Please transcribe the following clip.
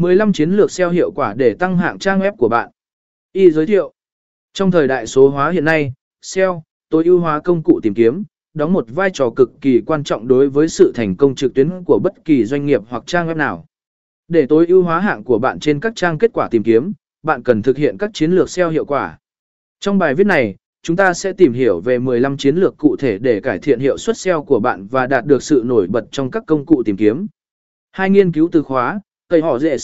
15 chiến lược SEO hiệu quả để tăng hạng trang web của bạn. Y giới thiệu. Trong thời đại số hóa hiện nay, SEO, tối ưu hóa công cụ tìm kiếm, đóng một vai trò cực kỳ quan trọng đối với sự thành công trực tuyến của bất kỳ doanh nghiệp hoặc trang web nào. Để tối ưu hóa hạng của bạn trên các trang kết quả tìm kiếm, bạn cần thực hiện các chiến lược SEO hiệu quả. Trong bài viết này, chúng ta sẽ tìm hiểu về 15 chiến lược cụ thể để cải thiện hiệu suất SEO của bạn và đạt được sự nổi bật trong các công cụ tìm kiếm. Hai nghiên cứu từ khóa, cây họ dễ